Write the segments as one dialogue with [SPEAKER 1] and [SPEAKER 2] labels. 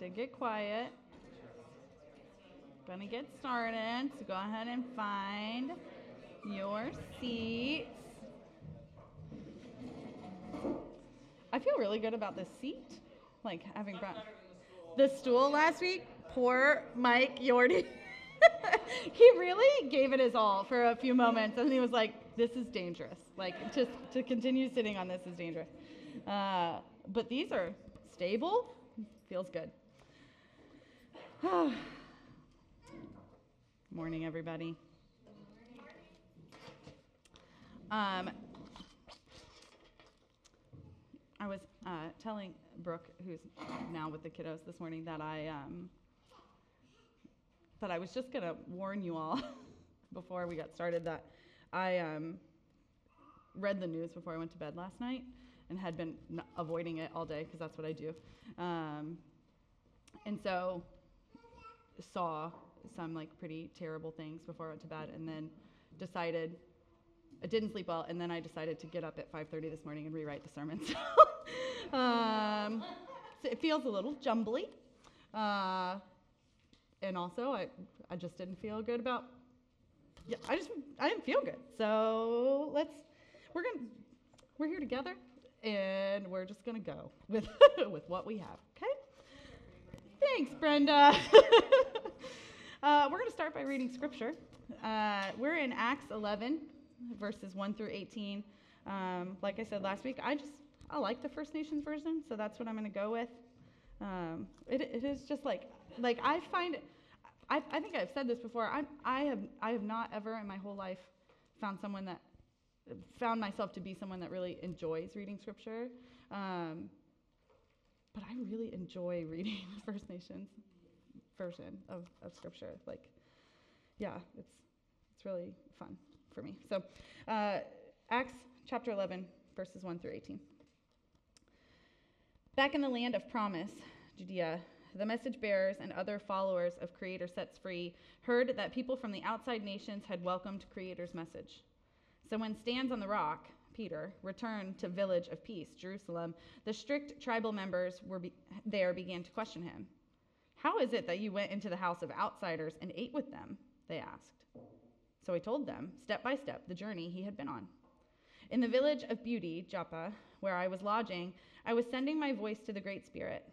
[SPEAKER 1] to get quiet. Gonna get started, so go ahead and find your seats. I feel really good about this seat, like having brought the stool last week. Poor Mike Yordi. he really gave it his all for a few moments, and he was like, "This is dangerous. Like, just to continue sitting on this is dangerous." Uh, but these are stable. Feels good. Morning, everybody. Um, I was uh, telling Brooke, who's now with the kiddos this morning, that I um, that I was just gonna warn you all before we got started that I um, read the news before I went to bed last night and had been n- avoiding it all day because that's what I do, um, and so saw some like pretty terrible things before I went to bed, and then decided I didn't sleep well, and then I decided to get up at 5:30 this morning and rewrite the sermon. So, um, so it feels a little jumbly, uh, and also I I just didn't feel good about. Yeah, I just I didn't feel good. So let's we're gonna we're here together, and we're just gonna go with with what we have. Okay. Thanks, Brenda. uh, we're going to start by reading scripture. Uh, we're in Acts 11, verses 1 through 18. Um, like I said last week, I just I like the First Nations version, so that's what I'm going to go with. Um, it, it is just like like I find I, I think I've said this before. I I have I have not ever in my whole life found someone that found myself to be someone that really enjoys reading scripture. Um, but I really enjoy reading the First Nations version of, of scripture. Like, yeah, it's it's really fun for me. So, uh, Acts chapter 11, verses 1 through 18. Back in the land of promise, Judea, the message bearers and other followers of Creator Sets Free heard that people from the outside nations had welcomed Creator's message. So when Stands on the Rock, Peter, returned to Village of Peace, Jerusalem, the strict tribal members were be- there began to question him. How is it that you went into the house of outsiders and ate with them? They asked. So he told them, step by step, the journey he had been on. In the village of Beauty, Joppa, where I was lodging, I was sending my voice to the Great Spirit.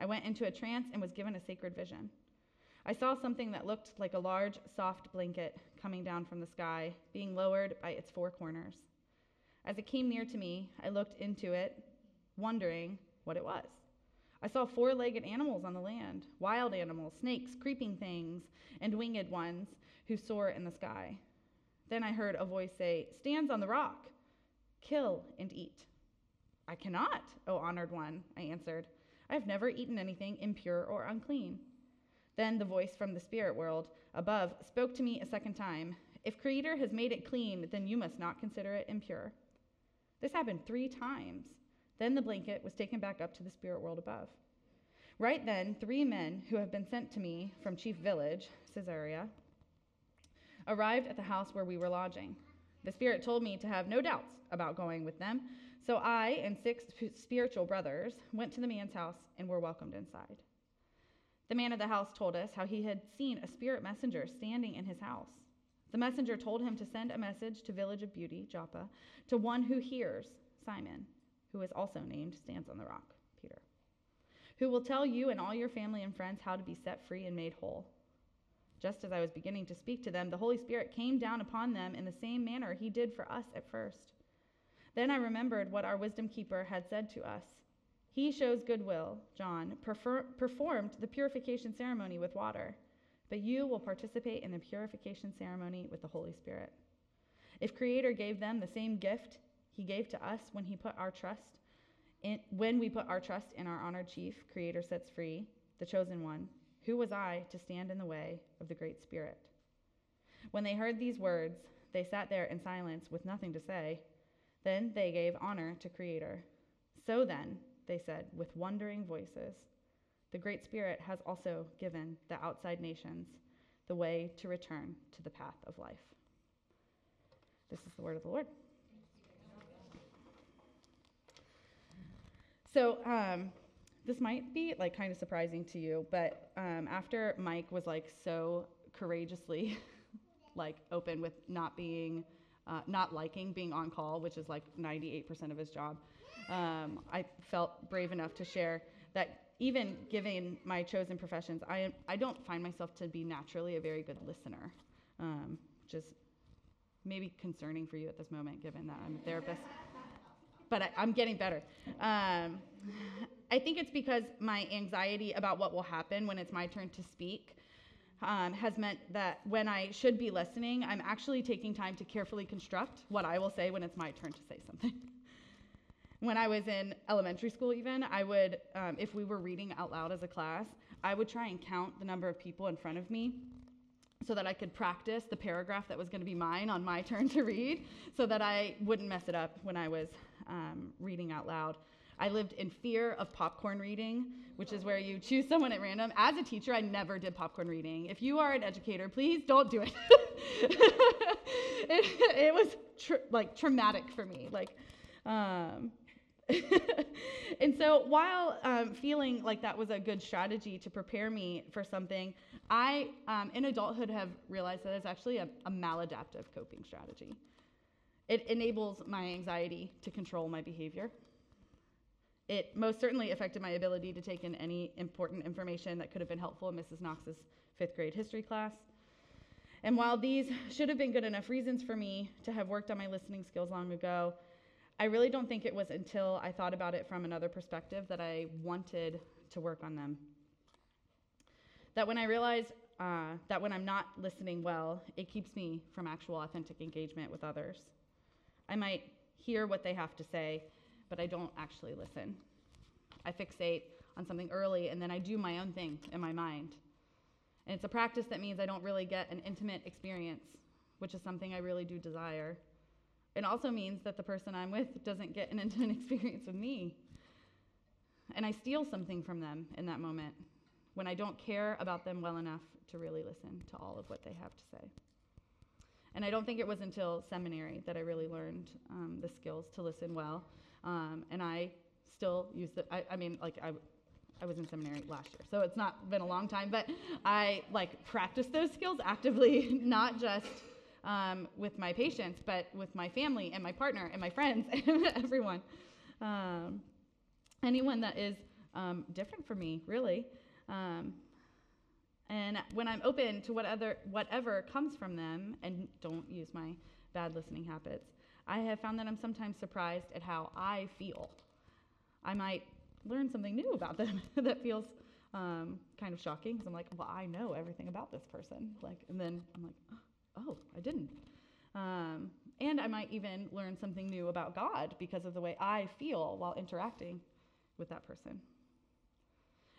[SPEAKER 1] I went into a trance and was given a sacred vision. I saw something that looked like a large, soft blanket coming down from the sky, being lowered by its four corners. As it came near to me, I looked into it, wondering what it was. I saw four legged animals on the land wild animals, snakes, creeping things, and winged ones who soar in the sky. Then I heard a voice say, Stands on the rock, kill and eat. I cannot, O honored one, I answered. I have never eaten anything impure or unclean. Then the voice from the spirit world above spoke to me a second time If Creator has made it clean, then you must not consider it impure. This happened three times. Then the blanket was taken back up to the spirit world above. Right then, three men who have been sent to me from Chief Village, Caesarea, arrived at the house where we were lodging. The Spirit told me to have no doubts about going with them, so I and six spiritual brothers went to the man's house and were welcomed inside. The man of the house told us how he had seen a spirit messenger standing in his house. The messenger told him to send a message to Village of Beauty, Joppa, to one who hears, Simon, who is also named Stands on the Rock, Peter, who will tell you and all your family and friends how to be set free and made whole. Just as I was beginning to speak to them, the Holy Spirit came down upon them in the same manner he did for us at first. Then I remembered what our wisdom keeper had said to us. He shows goodwill, John, performed the purification ceremony with water, but you will participate in the purification ceremony with the Holy Spirit. If Creator gave them the same gift he gave to us when he put our trust in, when we put our trust in our honored chief, Creator sets free, the chosen one, who was I to stand in the way of the great Spirit? When they heard these words, they sat there in silence with nothing to say. Then they gave honor to Creator. So then, they said with wondering voices, the Great Spirit has also given the outside nations the way to return to the path of life. This is the word of the Lord. So, um, this might be like kind of surprising to you, but um, after Mike was like so courageously like open with not being, uh, not liking being on call, which is like 98% of his job, um, I felt brave enough to share that even given my chosen professions, I, I don't find myself to be naturally a very good listener, um, which is maybe concerning for you at this moment, given that I'm a therapist. But I, am getting better. Um, I think it's because my anxiety about what will happen when it's my turn to speak um, has meant that when I should be listening, I'm actually taking time to carefully construct what I will say when it's my turn to say something. when I was in elementary school, even, I would, um, if we were reading out loud as a class, I would try and count the number of people in front of me so that I could practice the paragraph that was going to be mine on my turn to read so that I wouldn't mess it up when I was um, reading out loud. I lived in fear of popcorn reading, which is where you choose someone at random. As a teacher, I never did popcorn reading. If you are an educator, please don't do it. it, it, was tr- like traumatic for me. Like, um, and so while um, feeling like that was a good strategy to prepare me for something, I, um, in adulthood, have realized that it's actually a, a maladaptive coping strategy. It enables my anxiety to control my behavior. It most certainly affected my ability to take in any important information that could have been helpful in Mrs. Knox's fifth grade history class. And while these should have been good enough reasons for me to have worked on my listening skills long ago, I really don't think it was until I thought about it from another perspective that I wanted to work on them. That when I realize uh, that when I'm not listening well, it keeps me from actual authentic engagement with others. I might hear what they have to say, but I don't actually listen. I fixate on something early and then I do my own thing in my mind. And it's a practice that means I don't really get an intimate experience, which is something I really do desire. It also means that the person I'm with doesn't get an intimate experience with me. And I steal something from them in that moment when I don't care about them well enough to really listen to all of what they have to say. And I don't think it was until seminary that I really learned um, the skills to listen well. Um, and I still use the, I, I mean, like, I, I was in seminary last year, so it's not been a long time, but I like practice those skills actively, not just um, with my patients, but with my family and my partner and my friends and everyone. Um, anyone that is um, different from me, really. Um, and when I'm open to what other, whatever comes from them and don't use my bad listening habits, I have found that I'm sometimes surprised at how I feel. I might learn something new about them that feels um, kind of shocking because I'm like, well, I know everything about this person. Like, and then I'm like, oh, I didn't. Um, and I might even learn something new about God because of the way I feel while interacting with that person.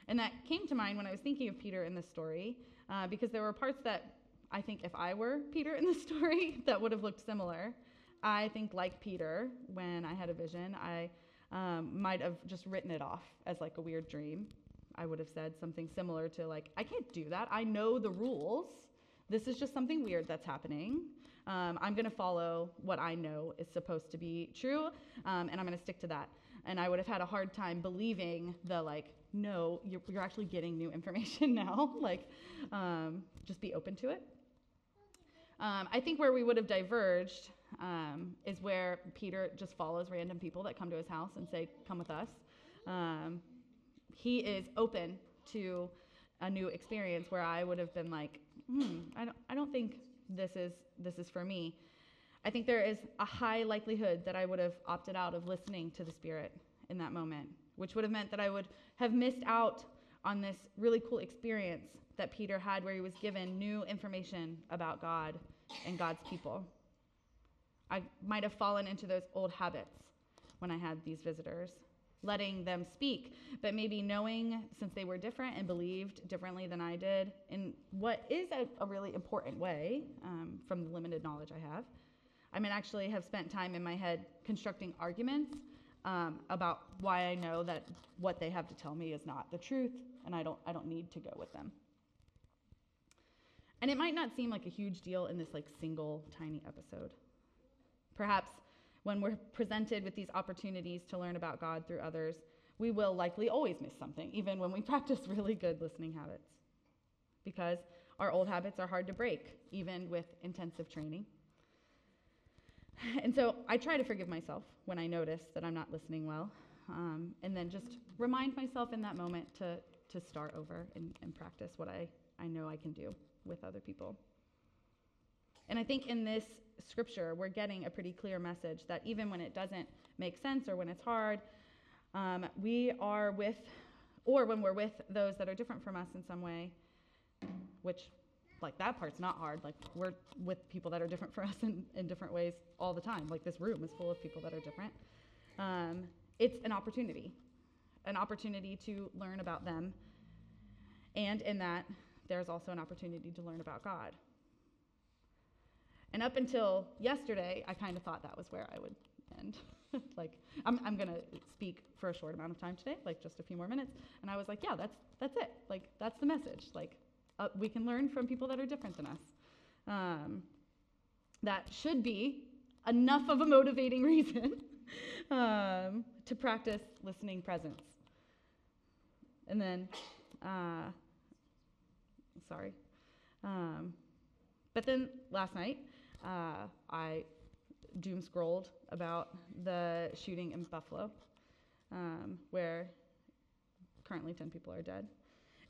[SPEAKER 1] And that came to mind when I was thinking of Peter in this story, uh, because there were parts that I think if I were Peter in the story, that would have looked similar. I think, like Peter, when I had a vision, I um, might have just written it off as like a weird dream. I would have said something similar to, like, I can't do that. I know the rules. This is just something weird that's happening. Um, I'm going to follow what I know is supposed to be true, um, and I'm going to stick to that. And I would have had a hard time believing the, like, no, you're, you're actually getting new information now. like, um, just be open to it. Um, I think where we would have diverged um, is where Peter just follows random people that come to his house and say, Come with us. Um, he is open to a new experience where I would have been like, hmm, I don't, I don't think this is, this is for me. I think there is a high likelihood that I would have opted out of listening to the Spirit in that moment, which would have meant that I would have missed out on this really cool experience that Peter had where he was given new information about God and God's people. I might have fallen into those old habits when I had these visitors letting them speak, but maybe knowing since they were different and believed differently than I did in what is a, a really important way um, from the limited knowledge I have. I mean, actually have spent time in my head constructing arguments um, about why I know that what they have to tell me is not the truth, and I don't, I don't need to go with them. And it might not seem like a huge deal in this like single tiny episode. Perhaps when we're presented with these opportunities to learn about God through others, we will likely always miss something, even when we practice really good listening habits, because our old habits are hard to break, even with intensive training. And so I try to forgive myself when I notice that I'm not listening well, um, and then just remind myself in that moment to, to start over and, and practice what I, I know I can do with other people. And I think in this scripture, we're getting a pretty clear message that even when it doesn't make sense or when it's hard, um, we are with, or when we're with those that are different from us in some way, which, like, that part's not hard. Like, we're with people that are different from us in, in different ways all the time. Like, this room is full of people that are different. Um, it's an opportunity, an opportunity to learn about them. And in that, there's also an opportunity to learn about God. And up until yesterday, I kind of thought that was where I would end. like, I'm, I'm going to speak for a short amount of time today, like just a few more minutes. And I was like, yeah, that's, that's it. Like, that's the message. Like, uh, we can learn from people that are different than us. Um, that should be enough of a motivating reason um, to practice listening presence. And then, uh, sorry. Um, but then last night, uh, I doom scrolled about the shooting in Buffalo, um, where currently 10 people are dead.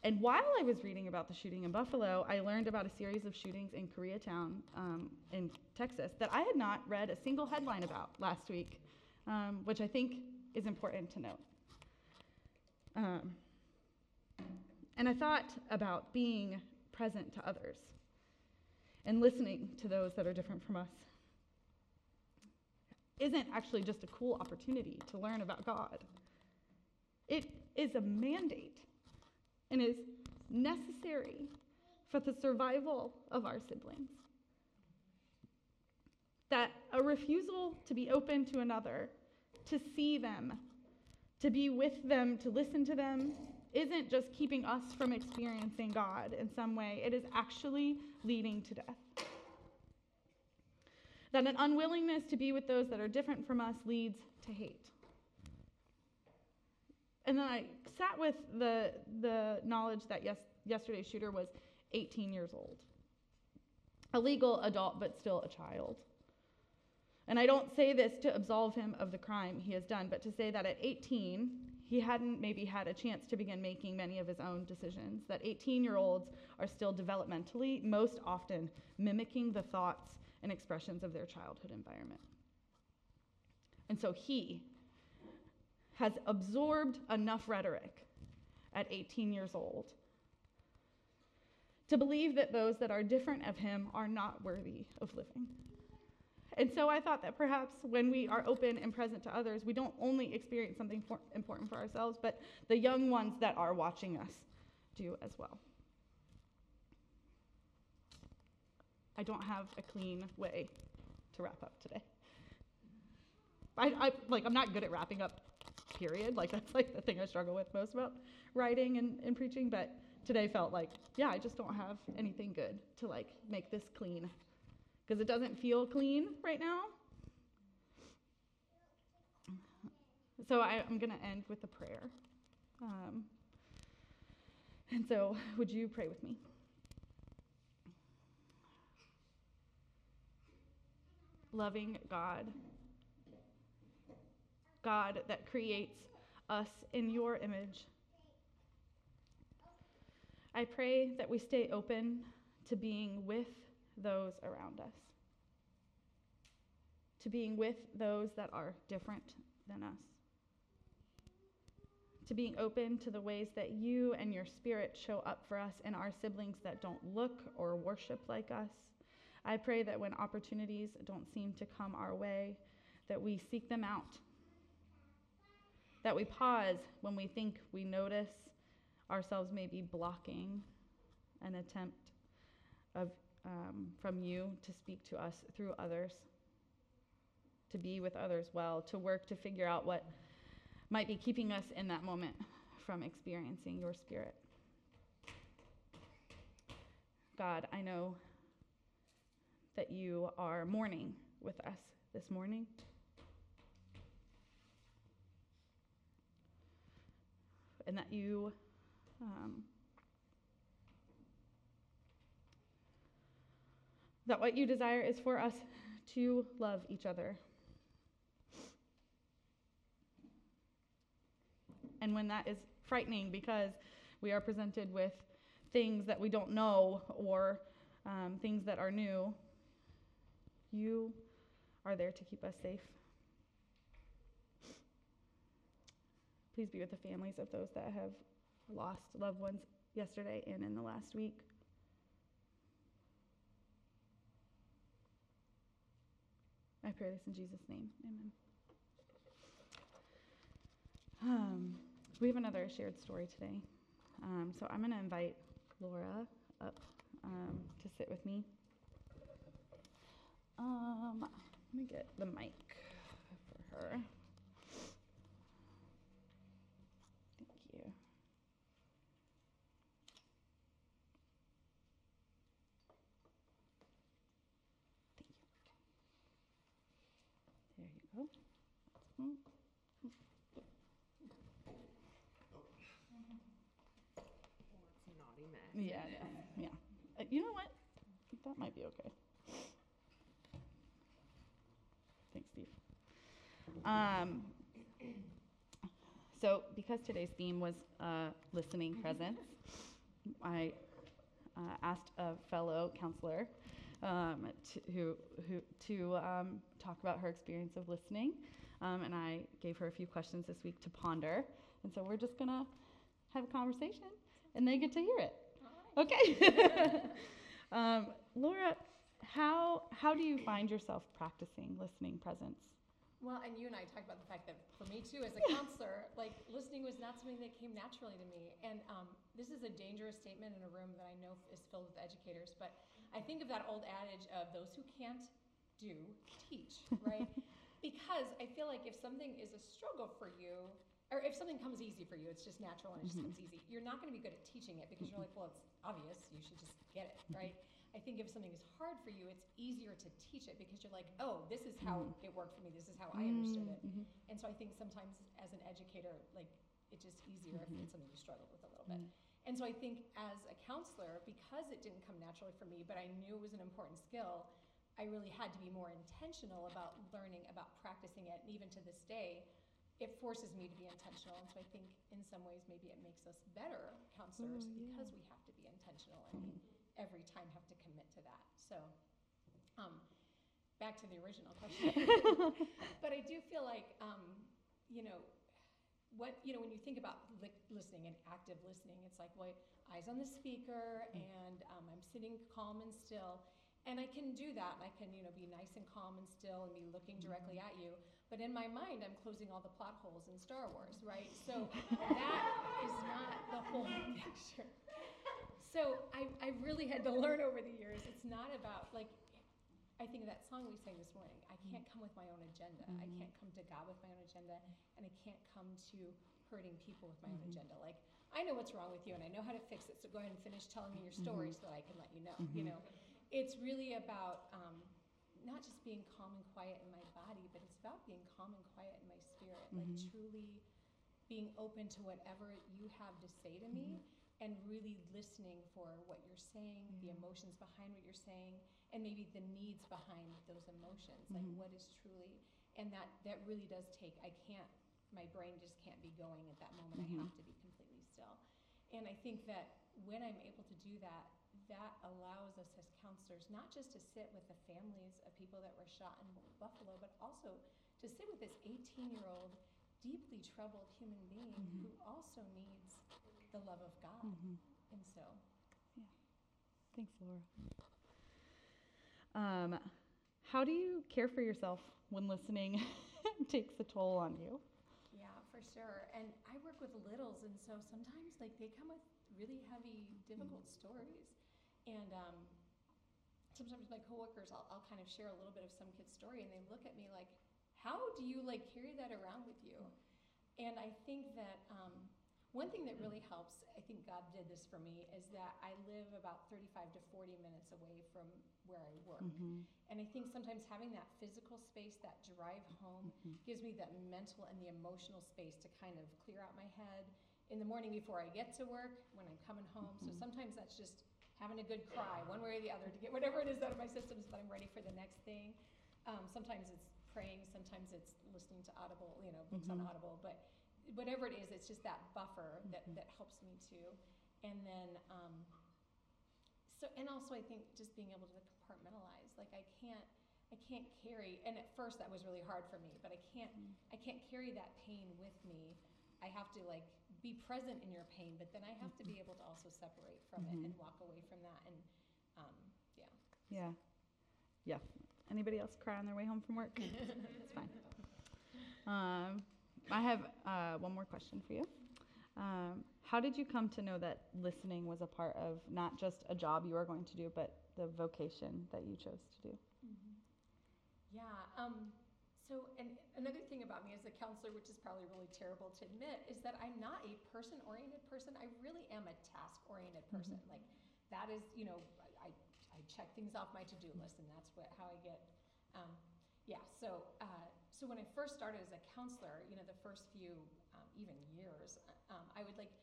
[SPEAKER 1] And while I was reading about the shooting in Buffalo, I learned about a series of shootings in Koreatown um, in Texas that I had not read a single headline about last week, um, which I think is important to note. Um, and I thought about being present to others and listening to those that are different from us isn't actually just a cool opportunity to learn about God. It is a mandate and is necessary for the survival of our siblings. That a refusal to be open to another, to see them, to be with them, to listen to them, isn't just keeping us from experiencing God in some way, it is actually leading to death. That an unwillingness to be with those that are different from us leads to hate. And then I sat with the, the knowledge that yes, yesterday's shooter was 18 years old. A legal adult, but still a child. And I don't say this to absolve him of the crime he has done, but to say that at 18, he hadn't maybe had a chance to begin making many of his own decisions. That 18 year olds are still developmentally, most often, mimicking the thoughts and expressions of their childhood environment. And so he has absorbed enough rhetoric at 18 years old to believe that those that are different of him are not worthy of living. And so I thought that perhaps when we are open and present to others, we don't only experience something for important for ourselves, but the young ones that are watching us do as well. I don't have a clean way to wrap up today. I, I like I'm not good at wrapping up, period. Like that's like the thing I struggle with most about writing and, and preaching, but today felt like, yeah, I just don't have anything good to like make this clean because it doesn't feel clean right now. So I, am going to end with a prayer. Um, and so, would you pray with me? Loving God, God that creates us in your image. I pray that we stay open to being with those around us, to being with those that are different than us, to being open to the ways that you and your spirit show up for us and our siblings that don't look or worship like us. I pray that when opportunities don't seem to come our way, that we seek them out. That we pause when we think we notice ourselves maybe blocking an attempt of um, from you to speak to us through others, to be with others well, to work to figure out what might be keeping us in that moment from experiencing your spirit. God, I know that you are mourning with us this morning. and that you um, that what you desire is for us to love each other. And when that is frightening because we are presented with things that we don't know or um, things that are new, you are there to keep us safe. Please be with the families of those that have lost loved ones yesterday and in the last week. I pray this in Jesus' name. Amen. Um, we have another shared story today. Um, so I'm going to invite Laura up um, to sit with me. Um, let me get the mic for her. Thank you. Thank you. There you go. Mm.
[SPEAKER 2] It's a naughty mess.
[SPEAKER 1] Yeah, yeah, yeah. Uh, you know what? That might be okay. Thanks, Steve. Um, so, because today's theme was uh, listening presence, I uh, asked a fellow counselor um, to, who, who, to um, talk about her experience of listening, um, and I gave her a few questions this week to ponder. And so, we're just gonna have a conversation, and they get to hear it. Okay. um, Laura, how how do you find yourself practicing listening presence?
[SPEAKER 2] Well, and you and I talked about the fact that for me too, as a counselor, like listening was not something that came naturally to me. And um, this is a dangerous statement in a room that I know is filled with educators, but I think of that old adage of those who can't do, teach, right? because I feel like if something is a struggle for you, or if something comes easy for you, it's just natural and it just mm-hmm. comes easy, you're not going to be good at teaching it because you're like, well, it's obvious, you should just get it, mm-hmm. right? I think if something is hard for you, it's easier to teach it because you're like, oh, this is how mm-hmm. it worked for me. This is how I understood it. And so I think sometimes as an educator, like it's just easier if it's something you struggled with a little bit. And so I think as a counselor, because it didn't come naturally for me, but I knew it was an important skill, I really had to be more intentional about learning, about practicing it. And even to this day, it forces me to be intentional. And so I think in some ways, maybe it makes us better counselors
[SPEAKER 1] Oh, yeah.
[SPEAKER 2] because we have to be intentional and we every time have to commit to that. So, um, back to the original question. but I do feel like, um, you know, what, you know, when you think about li- listening and active listening, it's like, well, eyes on the speaker and um, I'm sitting calm and still. And I can do that. I can, you know, be nice and calm and still and be looking mm-hmm. directly at you. But in my mind, I'm closing all the plot holes in Star Wars, right? So that is not the whole picture. So I, I really had to learn over the years. It's not about like I think of that song we sang this morning. I mm-hmm. can't come with my own agenda. I mm-hmm. can't come to God with my own agenda, and I can't come to hurting people with my own agenda. Like I know what's wrong with you, and I know how to fix it. So go ahead and finish telling me your story so that I can let you know. You know, it's really about um, not just being calm and quiet in my body, but it's about being calm and quiet in my spirit. Like mm-hmm. truly being open to whatever you have to say to me mm-hmm. and really listening for what you're saying, the mm-hmm. emotions behind what you're saying, and maybe the needs behind those emotions. Like what is truly, and that that really does take. I can't. My brain just can't be going at that moment. I have to be completely still. And I think that when I'm able to do that, that allows us as counselors not just to sit with the families of people that were shot in Buffalo, but also to sit with this 18 year old, deeply troubled human being who also needs the love of God.
[SPEAKER 1] Mm-hmm.
[SPEAKER 2] And so, yeah.
[SPEAKER 1] Thanks, Laura. Um, how do you care for yourself when listening takes a toll on you?
[SPEAKER 2] yeah, for sure. And I work with littles, and so sometimes like they come with really heavy, difficult stories. And um, sometimes my coworkers, I'll, I'll kind of share a little bit of some kid's story, and they look at me like, "How do you like carry that around with you?" And I think that um, one thing that really helps, I think God did this for me, is that I live about 35 to 40 minutes away from where I work.
[SPEAKER 1] Mm-hmm.
[SPEAKER 2] And I think sometimes having that physical space, that drive home, gives me that mental and the emotional space to kind of clear out my head in the morning before I get to work, when I'm coming home. So
[SPEAKER 1] Mhm.
[SPEAKER 2] sometimes that's just having a good cry, one way or the other, to get whatever it is out of my system so that I'm ready for the next thing. Um, sometimes it's praying, sometimes it's listening to Audible, you know, books on
[SPEAKER 1] Mhm.
[SPEAKER 2] Audible, but whatever it is, it's just that buffer that,
[SPEAKER 1] Mhm.
[SPEAKER 2] that helps me too. And then, um, so, and also I think just being able to compartmentalize, like I can't, I can't carry, and at first that was really hard for me, but I can't,
[SPEAKER 1] Mm.
[SPEAKER 2] I can't carry that pain with me. I have to like be present in your pain, but then I have to be able to also separate from
[SPEAKER 1] Mhm.
[SPEAKER 2] it and walk away from that and, um, yeah.
[SPEAKER 1] Yeah. Yeah. Anybody else cry on their way home from work? It's fine. Um, I have uh, one more question for you. Um, how did you come to know that listening was a part of not just a job you were going to do, but the vocation that you chose to do?
[SPEAKER 2] Yeah. So, and another thing about me as a counselor, which is probably really terrible to admit, is that I'm not a person oriented person. I really am a task oriented person. Like, that is, you know, I, I check things off my to do list, and that's what, how I get. Um, yeah. So, uh, so when I first started as a counselor, you know, the first few, um, even years, um, I would like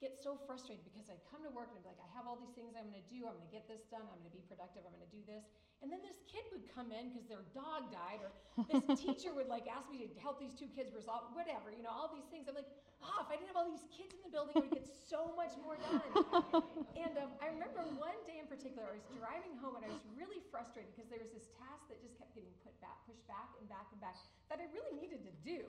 [SPEAKER 2] get so frustrated because I'd come to work and I'd be like, I have all these things I'm going to do. I'm going to get this done. I'm going to be productive. I'm going to do this. And then this kid would come in because their dog died, or this teacher would like ask me to help these two kids resolve whatever, you know, all these things. I'm like, ah, if I didn't have all these kids in the building, I would get so much more done. and um, I remember one day in particular, I was driving home and I was really frustrated because there was this task that just kept getting put back, pushed back and back and back that I really needed to do,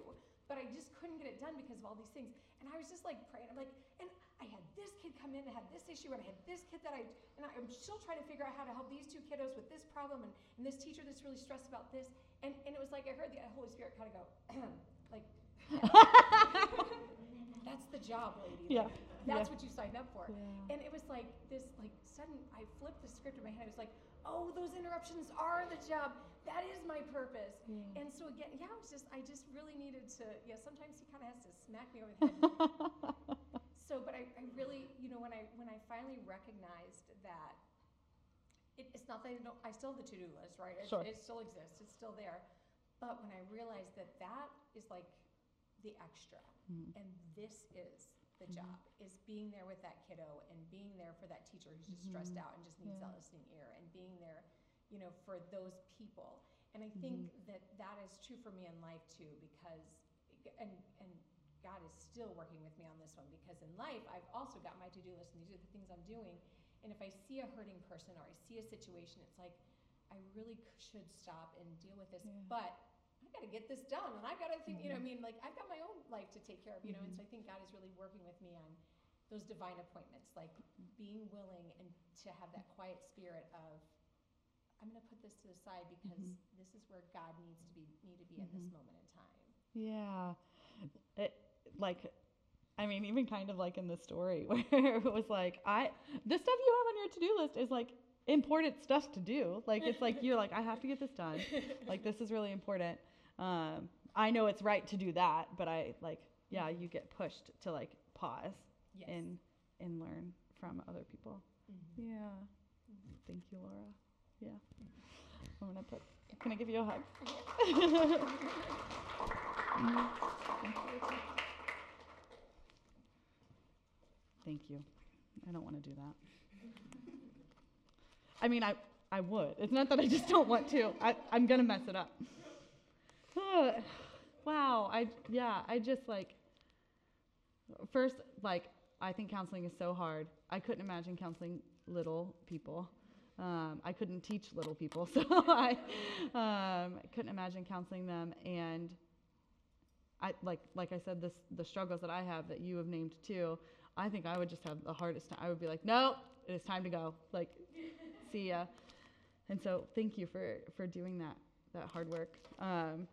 [SPEAKER 2] but I just couldn't get it done because of all these things. And I was just like praying. I'm like, and I had this kid come in and had this issue, and I had this kid that I, and I, I'm still trying to figure out how to help these two kiddos with this problem, and, and this teacher that's really stressed about this. And, and it was like I heard the Holy Spirit kind of go, like, that's the job, lady.
[SPEAKER 1] Yeah.
[SPEAKER 2] Like, that's
[SPEAKER 1] Yeah.
[SPEAKER 2] what you signed up for.
[SPEAKER 1] Yeah.
[SPEAKER 2] And it was like this, like sudden. I flipped the script in my head. I was like, "Oh, those interruptions are the job. That is my purpose."
[SPEAKER 1] Yeah.
[SPEAKER 2] And so again, yeah, it was just I just really needed to. Yeah, sometimes he kind of has to smack me over the head. so, but I, I really, you know, when I when I finally recognized that. It, it's not that I don't. I still have the to-do list, right? It,
[SPEAKER 1] Sure.
[SPEAKER 2] it still exists. It's still there. But when I realized that that is like the extra,
[SPEAKER 1] Mhm.
[SPEAKER 2] and this is the
[SPEAKER 1] Mhm.
[SPEAKER 2] job is being there with that kiddo and being there for that teacher who's just stressed
[SPEAKER 1] Mhm.
[SPEAKER 2] out and just needs
[SPEAKER 1] Yeah.
[SPEAKER 2] that listening ear and being there you know for those people and i think that that is true for me in life too because and and god is still working with me on this one because in life i've also got my to-do list and these are the things i'm doing and if i see a hurting person or i see a situation it's like i really should stop and deal with this
[SPEAKER 1] Yeah.
[SPEAKER 2] but I got to get this done, and I got to think. You know, I
[SPEAKER 1] Mhm.
[SPEAKER 2] mean, like I've got my own life to take care of. You know, and so. I think God is really working with me on those divine appointments, like being willing and to have that quiet spirit of, I'm going to put this to the side because
[SPEAKER 1] Mhm.
[SPEAKER 2] this is where God needs to be need to be at this
[SPEAKER 1] Mhm.
[SPEAKER 2] moment in time.
[SPEAKER 1] Yeah. It, like, I mean, even kind of like in the story where it was like, I, the stuff you have on your to do list is like important stuff to do. Like, it's like, you're like, I have to get this done. Like, this is really important. Um, I know it's right to do that, but I, like, yeah, you get pushed to like pause
[SPEAKER 2] Yes.
[SPEAKER 1] and, and learn from other people.
[SPEAKER 2] Mhm.
[SPEAKER 1] Yeah. Thank you, Laura. Yeah. I'm gonna put, can I give you a hug? Thank you. I don't want to do that. I mean, I, I would. It's not that I just don't want to. I, I'm going to mess it up. Wow. I, yeah, I just like, first, like, I think counseling is so hard. I couldn't imagine counseling little people. Um, I couldn't teach little people, so I um, couldn't imagine counseling them. And I like, like I said, this the struggles that I have that you have named too. I think I would just have the hardest time. I would be like, no, it is time to go. Like, see ya. And so, thank you for for doing that that hard work. Um,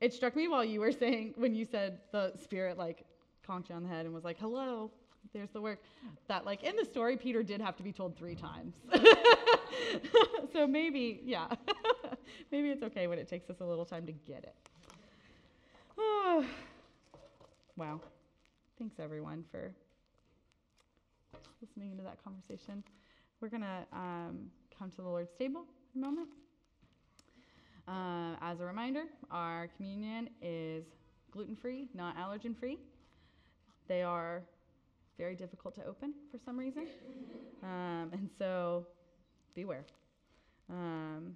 [SPEAKER 1] it struck me while you were saying when you said the spirit like conked you on the head and was like, hello, there's the work. That like in the story, Peter did have to be told three times. so maybe, yeah, maybe it's okay when it takes us a little time to get it. wow. Thanks everyone for listening to that conversation. We're gonna um, come to the Lord's table in a moment. Uh, as a reminder, our communion is gluten free, not allergen free. They are very difficult to open for some reason. Um, and so beware. Um,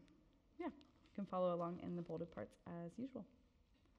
[SPEAKER 1] yeah, you can follow along in the bolded parts as usual.